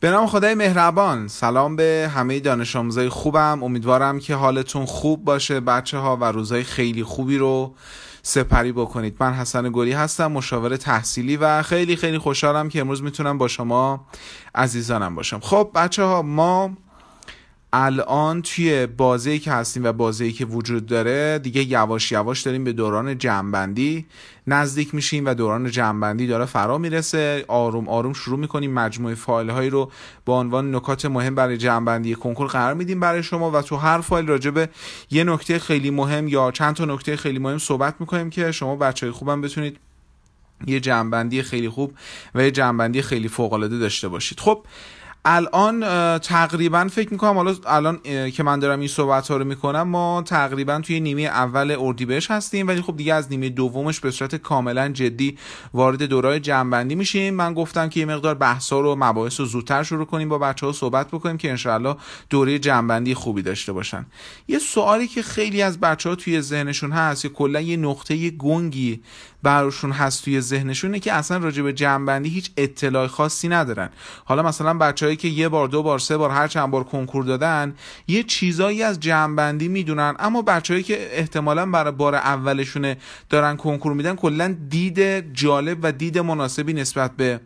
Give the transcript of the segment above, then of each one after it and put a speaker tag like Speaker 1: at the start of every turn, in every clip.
Speaker 1: به نام خدای مهربان. سلام به همه دانش آموزای خوبم. امیدوارم که حالتون خوب باشه بچه ها و روزای خیلی خوبی رو سپری بکنید. من حسن گلی هستم مشاور تحصیلی و خیلی خیلی خوشحالم که امروز می‌تونم با شما عزیزانم باشم. خب بچه ها ما الان توی بازی که هستیم و بازی که وجود داره دیگه یواش یواش داریم به دوران جنبندی نزدیک میشیم و دوران جنبندی داره فرا می‌رسه. آروم آروم شروع می‌کنیم مجموعه فایل هایی رو با عنوان نکات مهم برای جنبندی کنکور قرار میدیم برای شما و تو هر فایل راجع به یه نکته خیلی مهم یا چند تا نکته خیلی مهم صحبت می‌کنیم که شما بچه های خوبم بتونید یه جنبندی خیلی خوب و یه جنبندی خیلی فوق العاده داشته باشید. خب الان تقریبا فکر می‌کنم حالا الان که من دارم این صحبت ها رو می‌کنم ما تقریبا توی نیمه اول اردیبهشت هستیم ولی خب دیگه از نیمه دومش به صورت کاملا جدی وارد دورای جنبندی میشیم. من گفتم که یه مقدار بحثا رو مباحث رو زودتر شروع کنیم با بچه ها صحبت بکنیم که انشاءالله دوره جنبندی خوبی داشته باشن. یه سوالی که خیلی از بچه ها توی ذهنشون هست یا کلا یه نقطه گنگی براشون هست توی ذهنشونه که اصلا راجع به جنبندی هیچ اطلاع خاصی ندارن. حالا مثلا بچههایی که یه بار دو بار سه بار هر چند بار کنکور دادن یه چیزایی از جنبندی می‌دونن اما بچههایی که احتمالا برای بار اولشونه دارن کنکور میدن کلا دید جالب و دید مناسبی نسبت به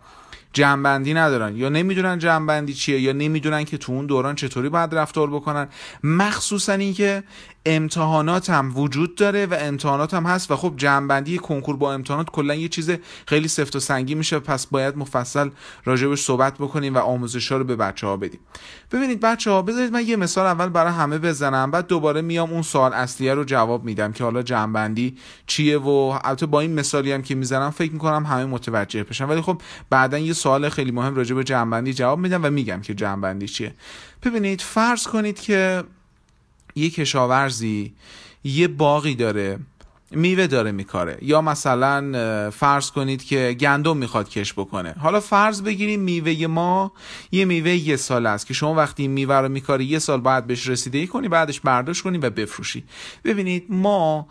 Speaker 1: جنبندی ندارن. یا نمی‌دونن جنبندی چیه یا نمی‌دونن که تو اون دوران چطوری باید رفتار بکنن. مخصوصا اینکه امتحانات هم وجود داره و امتحانات هم هست و خب جنبندی کنکور با امتحانات کلا یه چیز خیلی سفت و سنگی میشه. پس باید مفصل راجبش صحبت بکنیم و آموزش ها رو به بچه ها بدیم. ببینید بچه ها بذارید من یه مثال اول برای همه بزنم. بعد دوباره میام اون سوال اصلیه رو جواب میدم که حالا جنبندی چیه و البته با این مثالی هم که می‌زنم فکر می‌کنم همه متوجه بشن. ولی خب بعدا یه سوال خیلی مهم راجع به جنبندی جواب میدم و میگم که جنبندی چیه. ببینید فرض کنید که یه کشاورزی یه باقی داره میوه داره میکاره. یا مثلا فرض کنید که گندم می‌خواد کش بکنه. حالا فرض بگیریم میوه ما یه میوه یه سال است که شما وقتی میوه رو میکاری یه سال باید بهش رسیدگی کنی بعدش برداشت کنی و بفروشی. ببینید ما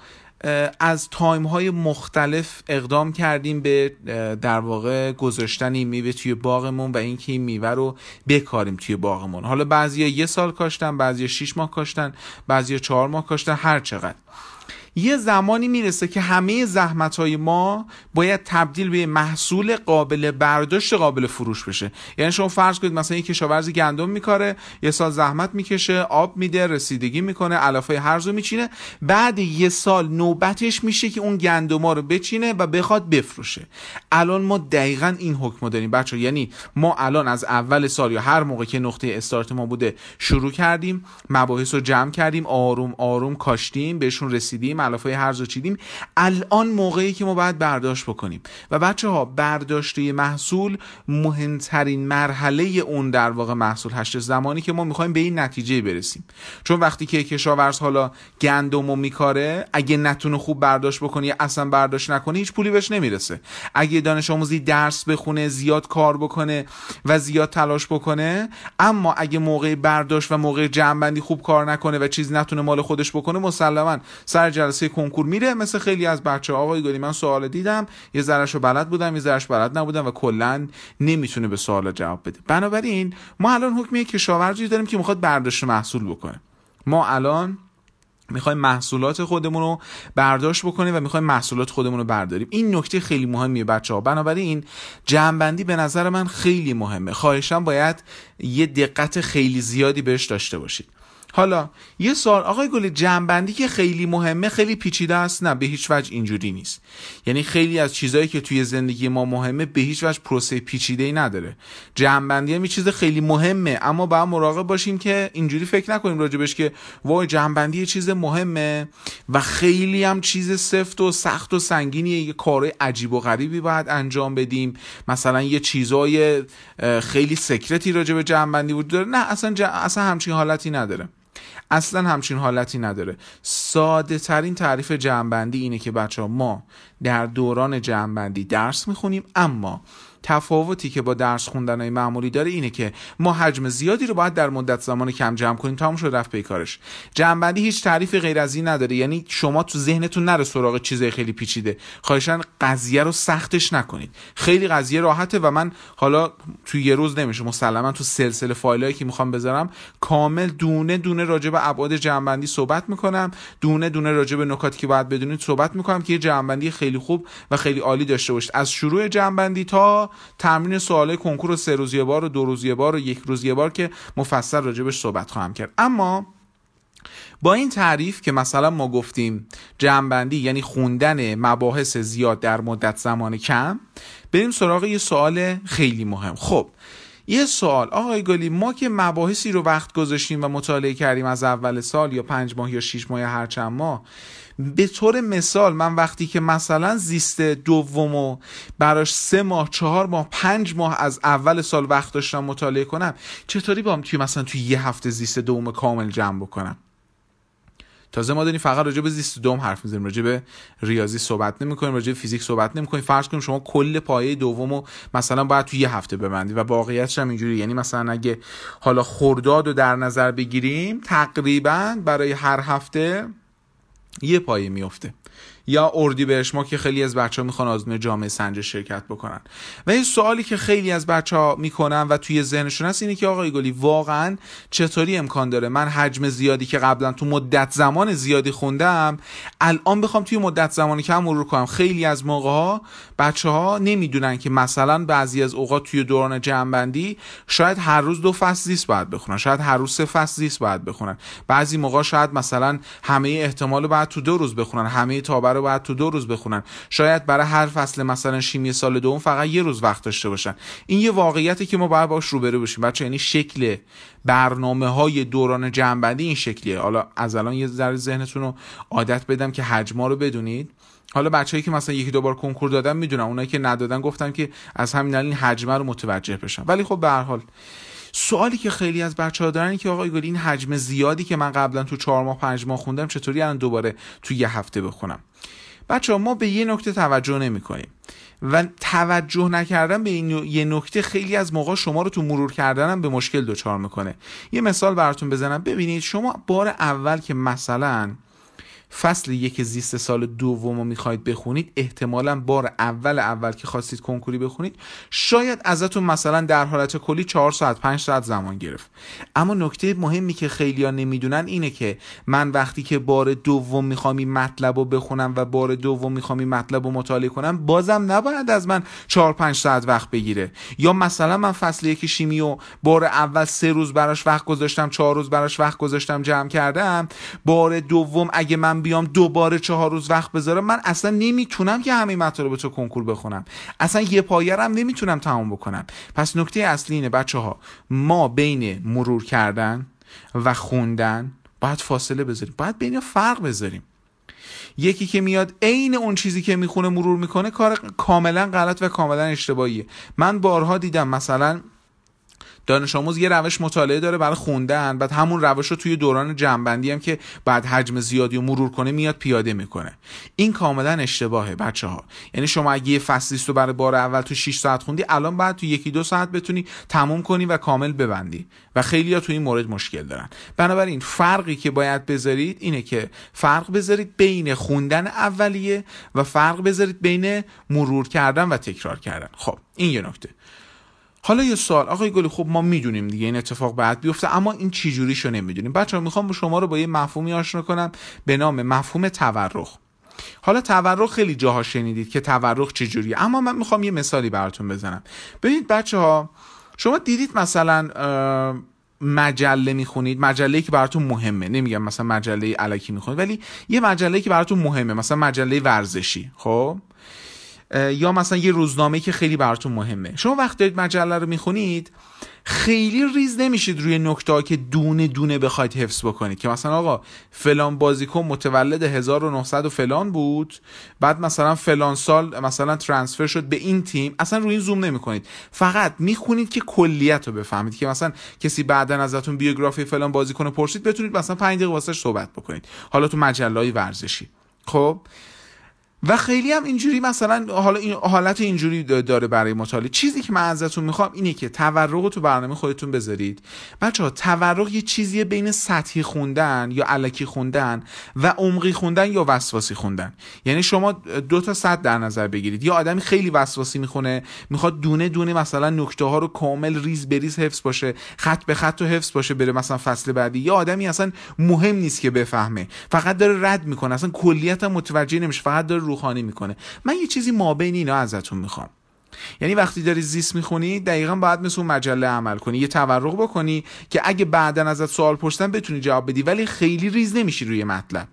Speaker 1: از تایم های مختلف اقدام کردیم به در واقع گذاشتن این میوه توی باغمون و اینکه این میوه رو بکاریم توی باغمون. حالا بعضیا یه سال کاشتن بعضیا 6 ماه کاشتن بعضیا چهار ماه کاشتن هر چقدر. یه زمانی می‌رسه که همه زحمت های ما باید تبدیل به محصول قابل برداشت قابل فروش بشه. یعنی شما فرض کنید مثلا یک کشاورزی گندم میکاره یه سال زحمت می‌کشه آب میده رسیدگی می‌کنه علفای هرز رو میچینه. بعد یه سال نوبتش میشه که اون گندما رو بچینه و بخواد بفروشه. الان ما دقیقا این حکم داریم. بچه یعنی ما الان از اول سال یا هر موقع که نقطه استارت ما بوده شروع کردیم مباحث رو جمع کردیم آروم آروم کاشتیم بهشون رسیدیم. علفای هرز چیدیم الان موقعی که ما باید برداشت بکنیم. و بچه ها برداشته محصول مهمترین مرحله اون در واقع محصول هشت زمانی که ما می‌خوایم به این نتیجه برسیم. چون وقتی که کشاورز حالا گندم و میکاره اگه نتونه خوب برداشت بکنی اصلا برداشت نکنه هیچ پولی بهش نمی‌رسه. اگه دانش آموزی درس بخونه زیاد کار بکنه و زیاد تلاش بکنه اما اگه موقع برداشت و موقع جمعبندی خوب کار نکنه و چیزی نتونه مال خودش بکنه مسلما سر جلسه کنکور میره مثل خیلی از بچه آقای گلی من سوال دیدم. یه ذرهشو بلد بودم یه ذرهش بلد نبودم و کلا نمی‌تونه به سوال جواب بده. بنابراین ما الان حکم کشاورزی داریم که می‌خواد برداشت محصول بکنه. ما الان می‌خوایم محصولات خودمون رو برداشت بکنیم و می‌خوایم محصولات خودمون رو برداریم. این نکته خیلی مهمیه بچه ها بنابراین جمعبندی به نظر من خیلی مهمه. خواهشم باید یه دقت خیلی زیادی بهش داشته باشید. حالا یه سوال آقای گل جنبندی که خیلی مهمه خیلی پیچیده است؟ نه به هیچ وجه اینجوری نیست. یعنی خیلی از چیزهایی که توی زندگی ما مهمه به هیچ وجه پروسه پیچیده ای نداره. جنبندی هم یه چیز خیلی مهمه اما باید مراقب باشیم که اینجوری فکر نکنیم راجبش که وای جنبندی یه چیز مهمه و خیلی هم چیز سفت و سخت و سنگینیه. یه کارهای عجیب و غریبی باید انجام بدیم. مثلا یه چیزای خیلی سکرتی راجب جنبندی وجود داره. نه اصلا, اصلا همچین حالتی نداره. اصلا همچین حالتی نداره. ساده ترین تعریف جمعبندی اینه که بچه ها ما در دوران جمعبندی درس می‌خونیم اما تفاوتی که با درس خوندن های معمولی داره اینه که ما حجم زیادی رو باید در مدت زمان کم جمع کنیم. تمام شد رفت پیکارش جمعبندی هیچ تعریف غیر از این نداره. یعنی شما تو ذهنتون نره سراغ چیزای خیلی پیچیده. خواهشان قضیه رو سختش نکنید. خیلی قضیه راحته و من حالا تو یه روز نمیشه. مسلما تو سلسله فایلایی که می‌خوام بذارم کامل دونه دونه راجع به ابعاد جمعبندی صحبت می‌کنم. دونه دونه راجع به نکاتی که باید بدونید صحبت می‌کنم که یه جمعبندی خیلی خوب و خیلی عالی داشته باشید. از شروع جمعبندی تا تمرین سوالای کنکور سه روز بار و دو روز بار و یک روز بار که مفصل راجبش صحبت خواهم کرد. اما با این تعریف که مثلا ما گفتیم جمعبندی یعنی خوندن مباحث زیاد در مدت زمان کم بریم سراغ یه سوال خیلی مهم. خب یه سوال. آقای گلی ما که مباحثی رو وقت گذاشتیم و مطالعه کردیم از اول سال یا پنج ماه یا شیش ماه یا هر چند ماه به طور مثال من وقتی که مثلا زیست دومو براش سه ماه چهار ماه پنج ماه از اول سال وقت داشتم مطالعه کنم چطوری با هم توی مثلا توی یه هفته زیست دوم کامل جمع بکنم؟ تازه ما داریم فقط راجع به زیست دوم حرف می‌زنیم راجع به ریاضی صحبت نمی‌کنیم راجع به فیزیک صحبت نمی‌کنیم. فرض کنیم شما کل پایه دومو مثلا باید توی یه هفته ببندی و واقعیتش هم اینجوری یعنی مثلا اگه حالا خرداد رو در نظر بگیریم تقریبا برای هر هفته یه پایه میفته یا اردی بهش ما که خیلی از بچه ها می‌خوان آزمون جامعه سنج شرکت بکنن. و این سوالی که خیلی از بچه ها می‌کنن و توی ذهنشون هست اینه که آقای گلی واقعا چطوری امکان داره؟ من حجم زیادی که قبلا تو مدت زمان زیادی خوندم الان بخوام توی مدت زمانی کم مرور کنم خیلی از موقع ها بچه ها نمی‌دونن که مثلا بعضی از اوقات توی دوران جمعبندی شاید هر روز دو فصل زیست باید بخونن شاید هر روز سه فصل زیست باید بخونن. بعضی موقع شاید مثلا همه احتمال بعد تو دو روز بخونن همه تابر رو باید تو دو روز بخونن. شاید برای هر فصل مثلا شیمی سال دوم فقط یه روز وقت داشته باشن. این یه واقعیتی که ما باید باش روبرو بشیم. بچه یعنی شکل برنامه های دوران جنبندی این شکلیه. حالا از الان یه ذره ذهنتون رو عادت بدم که حجما رو بدونید. حالا بچه‌ای که مثلا یکی دو بار کنکور دادن می‌دونن. اونایی که ندادن گفتن که از همین الان حجمه رو متوجه بشن. ولی خب به هر حال سوالی که خیلی از بچه دارن که آقای گلی این حجم زیادی که من قبلا تو چهار ماه پنج ماه خوندم چطوری الان دوباره تو یه هفته بخونم؟ بچه ما به یه نکته توجه نمی کنیم و توجه نکردن به این یه نکته خیلی از موقع شما رو تو مرور کردنم به مشکل دچار می‌کنه. یه مثال براتون بزنم. ببینید شما بار اول که مثلا فصل یک زیست سال دوم رو می‌خواید بخونید احتمالا بار اول اول که خواستید کنکوری بخونید شاید ازتون مثلا در حالت کلی 4 ساعت 5 ساعت زمان گرفت. اما نکته مهمی که خیلیا نمی‌دونن اینه که من وقتی که بار دوم می‌خوام این مطلب رو بخونم و بار دوم می‌خوام این مطلب رو مطالعه کنم بازم نباید از من 4 5 ساعت وقت بگیره. یا مثلا من فصل یک شیمی و بار اول سه روز براش وقت گذاشتم 4 روز براش وقت گذاشتم جمع کردم بار دوم اگه بیام دوباره چهار روز وقت بذارم من اصلا نمی‌تونم که همه مطالب تو کنکور بخونم. اصلا یه پایرم نمی‌تونم تمام بکنم. پس نکته اصلی اینه بچه ها ما بین مرور کردن و خوندن باید فاصله بذاریم. باید بین فرق بذاریم. یکی که میاد عین اون چیزی که می‌خونه مرور می‌کنه کار کاملا غلط و کاملا اشتباهیه. من بارها دیدم مثلا دانش آموز یه روش مطالعه داره برای خوندن بعد همون روش رو توی دوران جنبندی هم که بعد حجم زیادی و مرور کنه میاد پیاده می‌کنه. این کاملا اشتباهه بچه ها یعنی شما اگه یه فصلیست رو برای بار اول تو 6 ساعت خوندی الان بعد تو یکی دو ساعت بتونی تموم کنی و کامل ببندی. و خیلی ها تو این مورد مشکل دارن. بنابراین فرقی که باید بذارید اینه که فرق بذارید بین خوندن اولیه و فرق بذارید بین مرور کردن و تکرار کردن. خب این یه نکته. حالا یه سوال آقای گلی خب ما می‌دونیم دیگه این اتفاق بعد بیفته اما این چی جوریشو نمی‌دونیم؟ بچه ها می‌خوام شما رو با یه مفهومی آشنا کنم به نام مفهوم تورخ. حالا تورخ خیلی جاها شنیدید که تورخ چجوریه اما من می‌خوام یه مثالی براتون بزنم. ببینید بچه ها شما دیدید مثلا مجله می‌خونید مجله که براتون مهمه نمیگم مثلا مجله علکی می‌خونید ولی یه مجله که براتون مهمه مثلا مجله ورزشی خب؟ یا مثلا یه روزنامه که خیلی براتون مهمه. شما وقت دارید مجله رو می‌خونید خیلی ریز نمیشید روی نکته که دونه دونه بخواید حفظ بکنید. که مثلا آقا فلان بازیکن متولد 1900 و فلان بود بعد مثلا فلان سال مثلا ترانسفر شد به این تیم. اصلا روی این زوم نمی‌کنید. فقط می‌خونید که کلیت رو بفهمید. که مثلا کسی بعدا ازتون بیوگرافی فلان بازیکن پرسید بتونید مثلا 5 دقیقه واسش صحبت بکنید. حالا تو مجله ورزشی. خب؟ و خیلی هم اینجوری مثلا حالا این حالت اینجوری داره برای مطالعه چیزی که من ازتون می‌خوام اینه که تورق تو برنامه خودتون بذارید. بچه ها تورق یه چیزیه بین سطحی خوندن یا علکی خوندن و عمقی خوندن یا وسواسی خوندن. یعنی شما دو تا سطح در نظر بگیرید. یا آدمی خیلی وسواسی می‌خونه می‌خواد دونه دونه مثلا نکته ها رو کامل ریز بریز حفظ باشه خط به خط و حفظ باشه بره مثلا فصل بعدی. یا آدمی اصلا مهم نیست که بفهمه. فقط داره رد می‌کنه. اصلا کلیت متوجه نمیشه. فقط داره روحانی می‌کنه. من یه چیزی مابین اینا ازتون می‌خوام. یعنی وقتی داری زیست می‌خونی دقیقا باید مثل اون مجله عمل کنی. یه تورق بکنی که اگه بعدا ازت سوال پرسیدن بتونی جواب بدی ولی خیلی ریز نمیشی روی مطلب.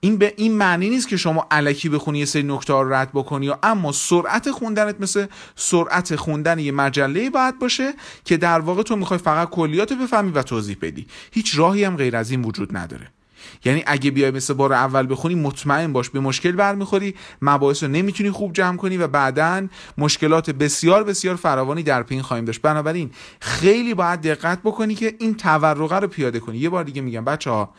Speaker 1: این به این معنی نیست که شما علکی بخونی یه سری نکته رو رد بکنی یا اما سرعت خوندنت مثل سرعت خوندن یه مجله باید باشه که در واقع تو می‌خوای فقط کلیات بفهمی و توضیح بدی. هیچ راهی هم غیر از این وجود نداره. یعنی اگه بیای مثل بار اول بخونی مطمئن باش به مشکل برمیخوری مباحث رو نمی‌تونی خوب جمع کنی و بعدا مشکلات بسیار بسیار فراوانی در پین خواهیم داشت. بنابراین خیلی باید دقت بکنی که این تورقه رو پیاده کنی. یه بار دیگه میگم بچه ها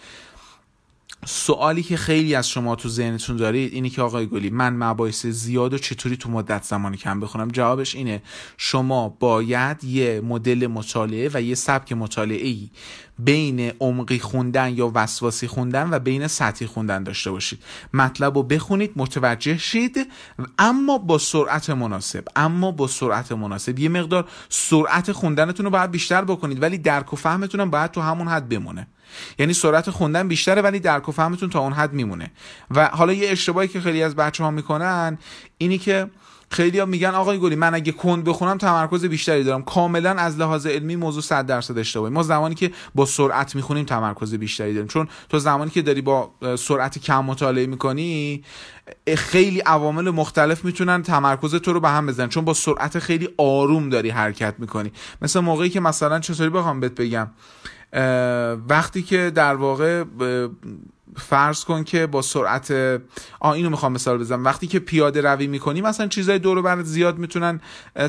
Speaker 1: سوالی که خیلی از شما تو ذهنتون دارید اینه که آقای گلی من مباحث زیاد و چطوری تو مدت زمانی کم بخونم؟ جوابش اینه شما باید یه مدل مطالعه و یه سبک مطالعه ای بین عمقی خوندن یا وسواسی خوندن و بین سطحی خوندن داشته باشید. مطلب رو بخونید متوجه شید اما با سرعت مناسب اما با سرعت مناسب. یه مقدار سرعت خوندنتون رو باید بیشتر بکنید ولی درک و فهمتون هم باید تو همون حد بمونه. یعنی سرعت خوندن بیشتره ولی درک و فهمتون تا اون حد میمونه. و حالا یه اشتباهی که خیلی از بچه ها می‌کنن اینی که خیلی ها میگن آقای گلی من اگه کند بخونم تمرکز بیشتری دارم. کاملا از لحاظ علمی موضوع 100 درصد اشتباهی. ما زمانی که با سرعت می‌خونیم تمرکز بیشتری داریم. چون تو زمانی که داری با سرعت کم مطالعه می‌کنی خیلی عوامل مختلف می‌تونن تمرکز تو رو به هم بزنن. چون با سرعت خیلی آروم داری حرکت می‌کنی. مثل موقعی که مثلا چطوری بخوام بهت بگم؟ وقتی که در واقع فرض کن که با سرعت آ اینو می‌خوام مثال بزنم. وقتی که پیاده روی می‌کنی مثلا چیزای دور برات زیاد می‌تونن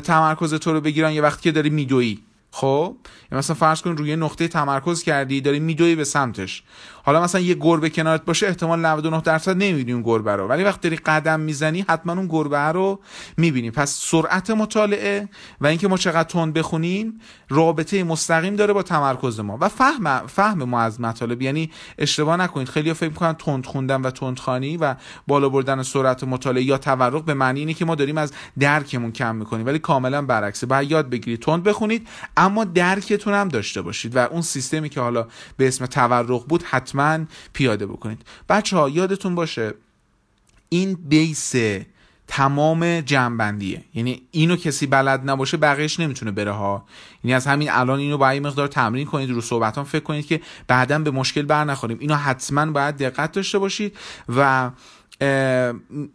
Speaker 1: تمرکز تو رو بگیرن. یه وقتی که داری میدویی. خب؟ مثلا فرض کن روی نقطه تمرکز کردی داری میدوی به سمتش. حالا مثلا یه گربه کنارت باشه احتمال 99 درصد نمی‌بینی اون گربه رو. ولی وقتی داری قدم می‌زنی حتما اون گربه رو می‌بینی. پس سرعت مطالعه و اینکه ما چقدر تند بخونیم رابطه مستقیم داره با تمرکز ما. و فهم فهم ما از مطالب. یعنی اشتباه نکنید. خیلی فکر می‌کنن تند خوندن و تندخوانی و بالا بردن سرعت مطالعه یا تورق به معنی اینه که ما داریم از درکمون کم می‌کنیم. ولی کاملا برعکسه. باید یاد بگیرید. تند بخونید اما درکتون هم داشته باشید و اون سیستمی که حالا به اسم تورق بود حتما پیاده بکنید. بچه ها یادتون باشه این بیس تمام جنبندیه یعنی اینو کسی بلد نباشه بقیهش نمی‌تونه بره ها. یعنی از همین الان اینو باید مقدار تمرین کنید رو صحبتان فکر کنید که بعدا به مشکل بر نخوریم اینو حتما باید دقت داشته باشید و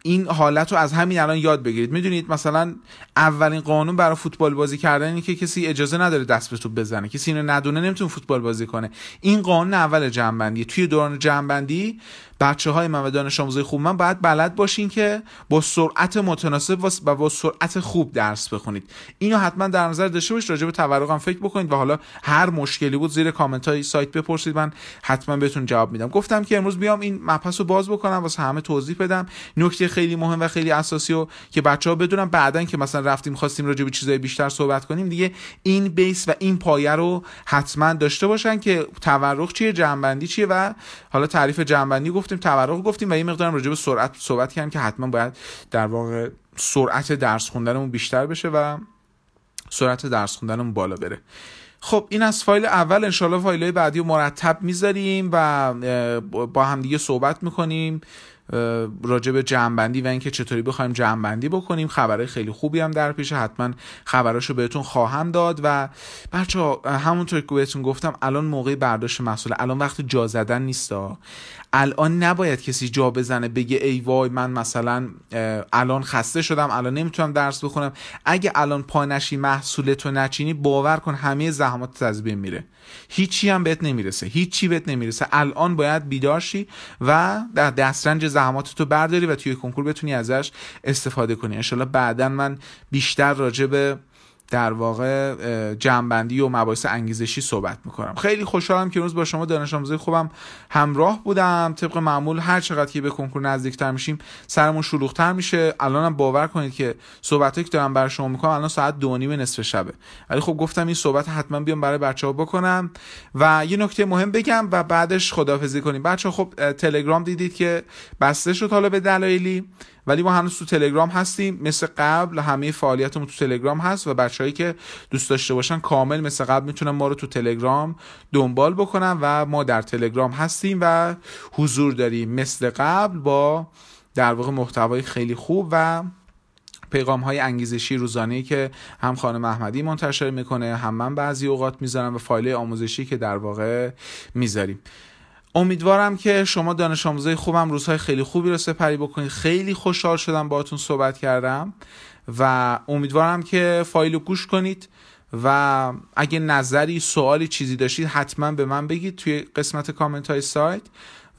Speaker 1: این حالت رو از همین الان یاد بگیرید. می‌دونید مثلا اولین قانون برای فوتبال بازی کردن اینه که کسی اجازه نداره دست به توپ بزنه. کسی اینو ندونه نمی‌تونه فوتبال بازی کنه. این قانون اول جنبندی توی دوران جنبندی بچه های من و دانش آموزای خوب من باید بلد باشین که با سرعت متناسب و با سرعت خوب درس بخونید. اینو حتما در نظر داشته باشید راجع به تورقم فکر بکنید و حالا هر مشکلی بود زیر کامنت های سایت بپرسید من حتما بهتون جواب میدم. گفتم که امروز بیام این مبحث رو باز بکنم واسه همه توضیح بدم. نکته خیلی مهم و خیلی اساسی و که بچه ها بدونن بعدا که مثلا رفتیم خواستیم راجع به چیزای بیشتر صحبت کنیم دیگه این بیس و این پایه رو حتما داشته باشن که تورق چیه جنبندی چیه و حالا تعریف جنبندی گفتیم تورق گفتیم و یه مقدارم راجع به سرعت صحبت کردیم که حتما باید در واقع سرعت درس خوندنمون بیشتر بشه و سرعت درس خوندنمون بالا بره. خب این از فایل اول. انشالله فایل های بعدی رو مرتب می‌ذاریم و با همدیگه صحبت می‌کنیم راجع به جمعبندی و اینکه چطوری بخوایم جمعبندی بکنیم. خبرهای خیلی خوبی هم در پیش حتما خبراشو بهتون خواهم داد و بچه همونطور که بهتون گفتم الان موقع برداشت مسئله الان وقت جا زدن نیستا الان نباید کسی جا بزنه بگه ای وای من مثلا الان خسته شدم الان نمی‌تونم درس بخونم. اگه الان پا نشی محصولتو نچینی باور کن همه زحمات از بین میره. هیچی هم بهت نمی‌رسه هیچی بهت نمی‌رسه. الان باید بیدار شی و در دسترنج زحماتتو برداری و توی کنکور بتونی ازش استفاده کنی. انشالله بعدا من بیشتر راجع به در واقع جنبندی و مباحث انگیزشی صحبت می‌کنم. خیلی خوشحالم که روز با شما دانش آموزای خوبم همراه بودم. طبق معمول هر چقدر که به کنکور نزدیکتر میشیم سرمون شلوغتر میشه. الانم باور کنید که صحبتی که دارم برای شما می‌کنم الان ساعت دو نیم نصف شبه. ولی خب گفتم این صحبت حتما بیام برای بچه ها بکنم. و یه نکته مهم بگم و بعدش خدافزی کنیم. بچه خب تلگرام دیدید که بسته شد حالا به دلایلی. ولی ما هنوز تو تلگرام هستیم. مثل قبل همه فعالیتمون تو تلگرام هست و بچههایی که دوست داشته باشن کامل مثل قبل می‌تونن ما رو تو تلگرام دنبال بکنن و ما در تلگرام هستیم و حضور داریم. مثل قبل با در واقع محتوای خیلی خوب و پیغام های انگیزشی روزانه که هم خانم احمدی منتشر می‌کنه هم من بعضی اوقات می‌ذارم و فایل آموزشی که در واقع می‌ذاریم. امیدوارم که شما دانش آموزای خوبم روزهای خیلی خوبی رو سپری بکنید. خیلی خوشحال شدم باهاتون صحبت کردم و امیدوارم که فایل رو گوش کنید و اگه نظری سوالی چیزی داشتید حتما به من بگید توی قسمت کامنت های سایت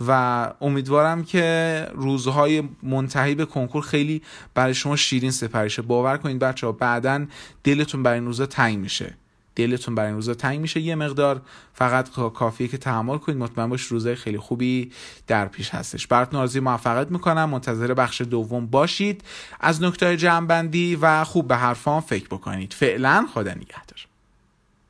Speaker 1: و امیدوارم که روزهای منتهی به کنکور خیلی برای شما شیرین سپریشه باور کنید بچه ها بعدا دلتون برای این روزا تنگ میشه. دلتون برای این روزا تنگ میشه. یه مقدار فقط کافیه که تحمل کنید. مطمئن باش روزای خیلی خوبی در پیش هستش. براتون آرزوی موفقیت می‌کنم. منتظر بخش دوم باشید. از نکته جمع بندی و خوب به حرفان فکر بکنید. فعلا خدا نگهدار.